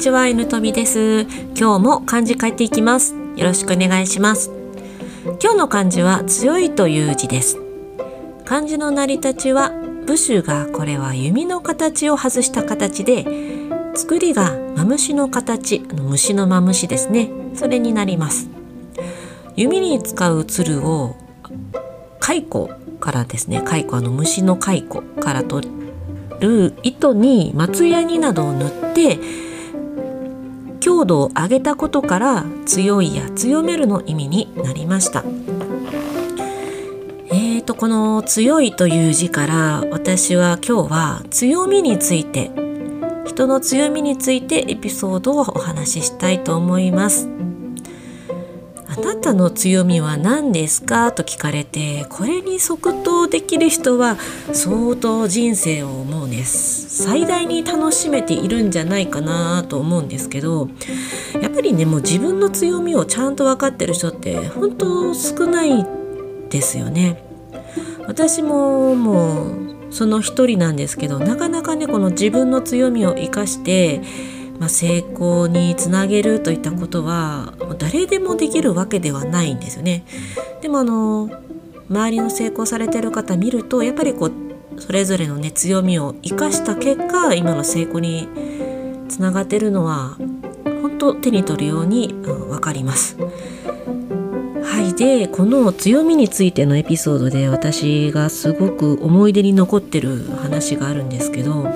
ちは、犬飛です。今日も漢字書いていきます。よろしくお願いします。今日の漢字は強いという字です。漢字の成り立ちは、部首がこれは弓の形を外した形で、作りがマムシの形、あの虫のマムシですね。それになります。弓に使う鶴を蚕からですね、蚕あの虫の蚕から取る糸に松ヤニなどを塗って強度を上げたことから強いや強めるの意味になりました。えーとこの強いという字から私は今日は強みについて人の強みについてエピソードをお話ししたいと思います。あなたの強みは何ですか？と聞かれてこれに即答できる人は相当人生をもうね最大に楽しめているんじゃないかなと思うんですけどやっぱりねもう自分の強みをちゃんと分かってる人って本当少ないですよね。私ももうその一人なんですけどなかなかねこの自分の強みを生かしてまあ、成功につなげるといったことは誰でもできるわけではないんですよね。でもあの周りの成功されてる方見るとやっぱりこうそれぞれのね強みを生かした結果今の成功につながってるのは本当手に取るように、うん、分かります。はいでこの強みについてのエピソードで私がすごく思い出に残ってる話があるんですけど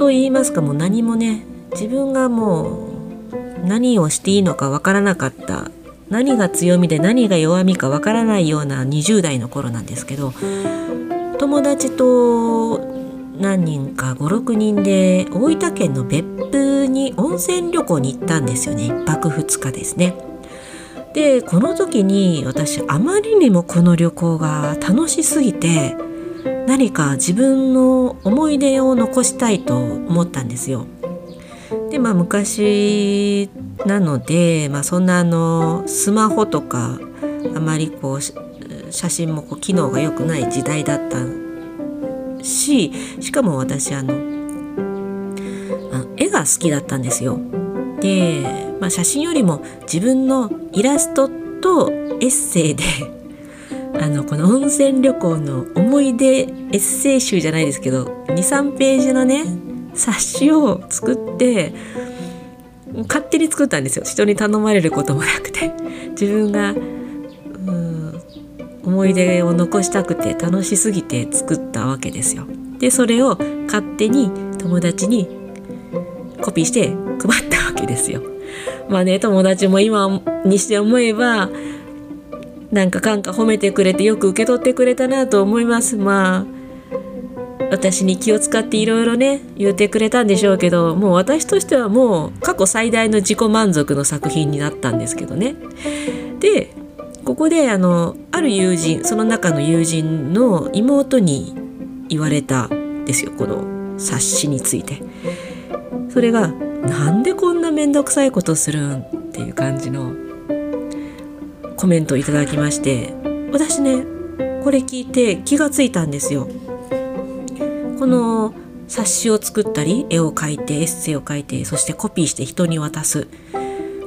と言いますか？もう何もね自分がもう何をしていいのかわからなかった何が強みで何が弱みかわからないような20代の頃なんですけど友達と何人か56人で大分県の別府に温泉旅行に行ったんですよね1泊2日ですね。でこの時に私あまりにもこの旅行が楽しすぎて何か自分の思い出を残したいと思ったんですよ。でまあ昔なので、まあ、そんなあのスマホとかあまりこう写真もこう機能が良くない時代だったししかも私あの絵が好きだったんですよ。で、まあ、写真よりも自分のイラストとエッセイであのこの温泉旅行の思い出エッセイ集じゃないですけど23ページのね冊子を作って勝手に作ったんですよ人に頼まれることもなくて自分が思い出を残したくて楽しすぎて作ったわけですよ。でそれを勝手に友達にコピーして配ったわけですよ。まあね友達も今にして思えばなんかかんか褒めてくれてよく受け取ってくれたなと思います。まあ私に気を使っていろいろね言ってくれたんでしょうけどもう私としてはもう過去最大の自己満足の作品になったんですけどね。でここであのある友人その中の友人の妹に言われたんですよこの冊子について。それがなんでこんな面倒くさいことするんっていう感じのコメントいただきまして私ねこれ聞いて気がついたんですよ。この冊子を作ったり絵を描いてエッセイを書いてそしてコピーして人に渡す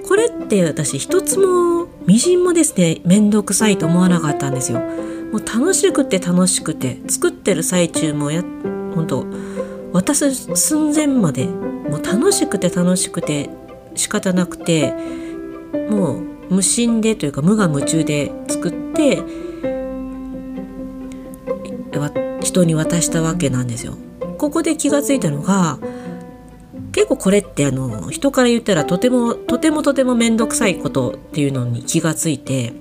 これって私一つもみじんもですね面倒くさいと思わなかったんですよ。もう楽しくて楽しくて作ってる最中もや本当渡す寸前までもう楽しくて楽しくて仕方なくてもう無心でというか無我夢中で作って人に渡したわけなんですよ。ここで気がついたのが結構これってあの人から言ったらとてもとてもとても面倒くさいことっていうのに気がついて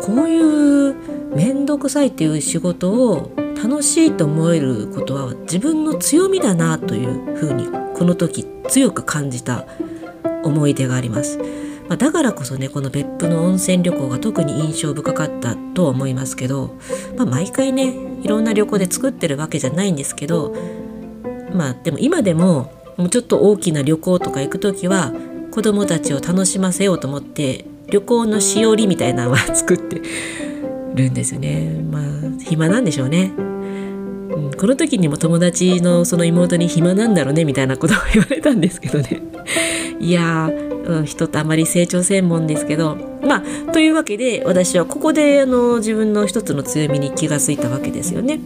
こういう面倒くさいっていう仕事を楽しいと思えることは自分の強みだなというふうにこの時強く感じた思い出があります。まあ、だからこそねこの別府の温泉旅行が特に印象深かったとは思いますけど、まあ、毎回ねいろんな旅行で作ってるわけじゃないんですけどまあでも今でももうちょっと大きな旅行とか行く時は子供たちを楽しませようと思って旅行のしおりみたいなのは 作ってるんですよね。まあ暇なんでしょうね。この時にも友達のその妹に暇なんだろうねみたいなことを言われたんですけどねいや、うん、人ってあまり成長専門ですけどまあというわけで私はここであの自分の一つの強みに気がついたわけですよね。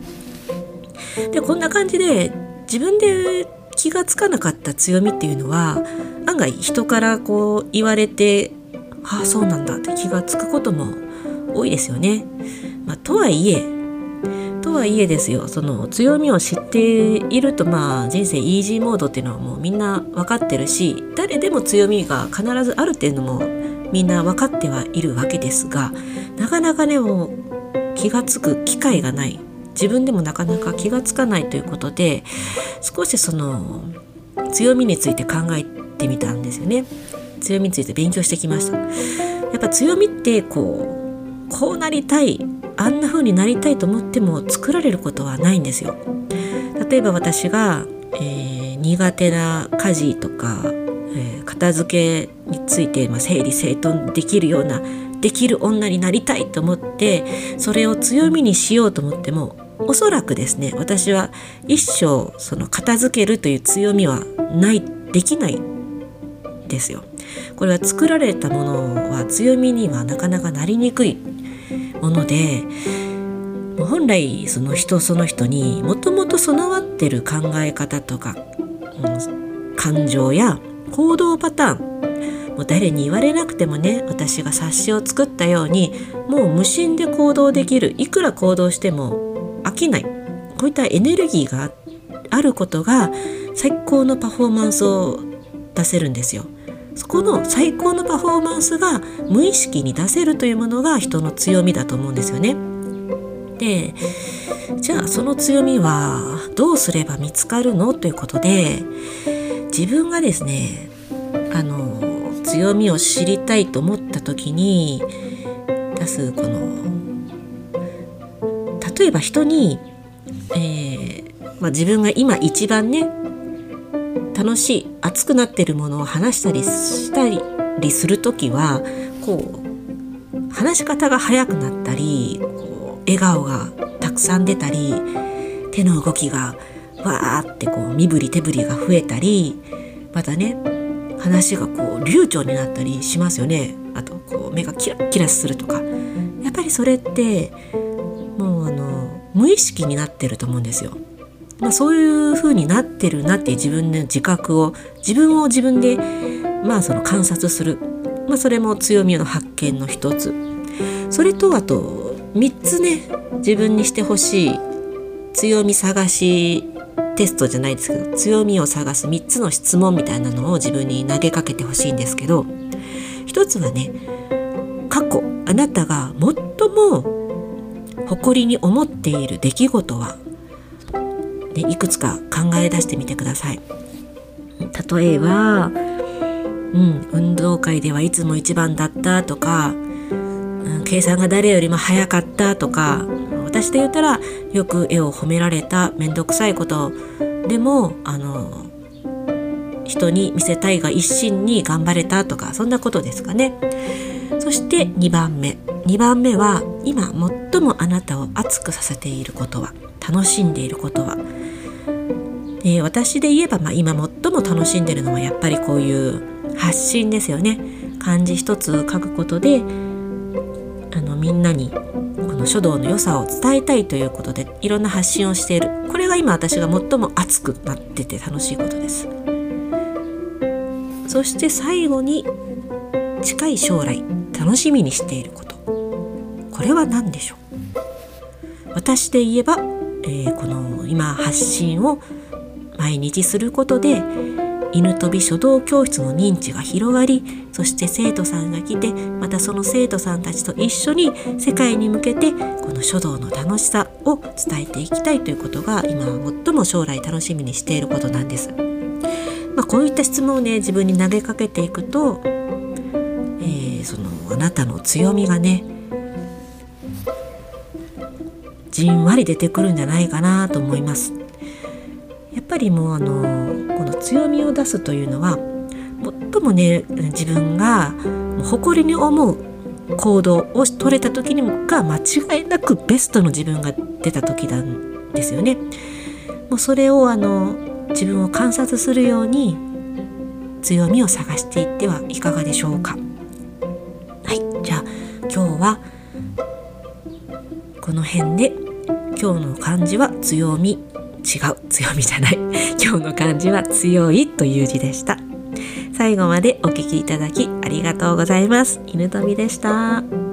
でこんな感じで自分で気がつかなかった強みっていうのは案外人からこう言われてああそうなんだって気がつくことも多いですよね。まあ、とはいえとはいえですよその強みを知っているとまあ人生イージーモードっていうのはもうみんな分かってるし誰でも強みが必ずあるっていうのもみんな分かってはいるわけですがなかなかねもう気が付く機会がない。自分でもなかなか気が付かないということで少しその強みについて考えてみたんですよね。強みについて勉強してきました。やっぱ強みってこうこうなりたいあんな風になりたいと思っても作られることはないんですよ例えば私が、えー、苦手な家事とか、えー、片付けについて、まあ、整理整頓できるようなできる女になりたいと思ってそれを強みにしようと思ってもおそらくですね私は一生その片付けるという強みはないできないですよ。これは作られたものは強みにはなかなかなりにくいもので本来その人その人にもともと備わってる考え方とか、うん、感情や行動パターンもう誰に言われなくてもね私が冊子を作ったようにもう無心で行動できるいくら行動しても飽きないこういったエネルギーがあることが最高のパフォーマンスを出せるんですよ。そこの最高のパフォーマンスが無意識に出せるというものが人の強みだと思うんですよね。でじゃあその強みはどうすれば見つかるのということで自分がですねあの強みを知りたいと思った時に出すこの例えば人に、えーまあ、自分が今一番ね楽しい熱くなってるものを話したりしたりする時はこう話し方が速くなったりこう笑顔がたくさん出たり手の動きがわーってこう身振り手振りが増えたりまたね話がこう流暢になったりしますよねあとこう目がキラキラするとかやっぱりそれってもうあの無意識になってると思うんですよ。まあ、そういう風になってるなって自分の自覚を自分を自分でまあその観察する、まあ、それも強みの発見の一つ。それとあと3つね自分にしてほしい強み探しテストじゃないですけど強みを探す3つの質問みたいなのを自分に投げかけてほしいんですけど一つはね過去あなたが最も誇りに思っている出来事はね、いくつか考え出してみてください。例えば、うん、運動会ではいつも一番だったとか、うん、計算が誰よりも早かったとか私で言ったらよく絵を褒められた面倒くさいことでもあの人に見せたいが一心に頑張れたとかそんなことですかね。そして2番目2番目は今最もあなたを熱くさせていることは楽しんでいることはえー、私で言えば、まあ、今最も楽しんでるのはやっぱりこういう発信ですよね。漢字一つ書くことであのみんなにこの書道の良さを伝えたいということでいろんな発信をしている。これが今私が最も熱くなってて楽しいことです。そして最後に近い将来楽しみにしていること。これは何でしょう？私で言えば、えー、この今発信を毎日することで犬飛び書道教室の認知が広がりそして生徒さんが来てまたその生徒さんたちと一緒に世界に向けてこの書道の楽しさを伝えていきたいということが今最も将来楽しみにしていることなんです。まあ、こういった質問をね自分に投げかけていくと、えー、そのあなたの強みがねじんわり出てくるんじゃないかなと思います。やっぱりもうあのこの強みを出すというのは最もね自分が誇りに思う行動を取れた時にもが間違いなくベストの自分が出た時なんですよね。もうそれをあの自分を観察するように強みを探していってはいかがでしょうか。はいじゃあ今日はこの辺で今日の漢字は強み違う。強みじゃない。今日の漢字は強いという字でした。最後までお聞きいただきありがとうございます。犬飛びでした。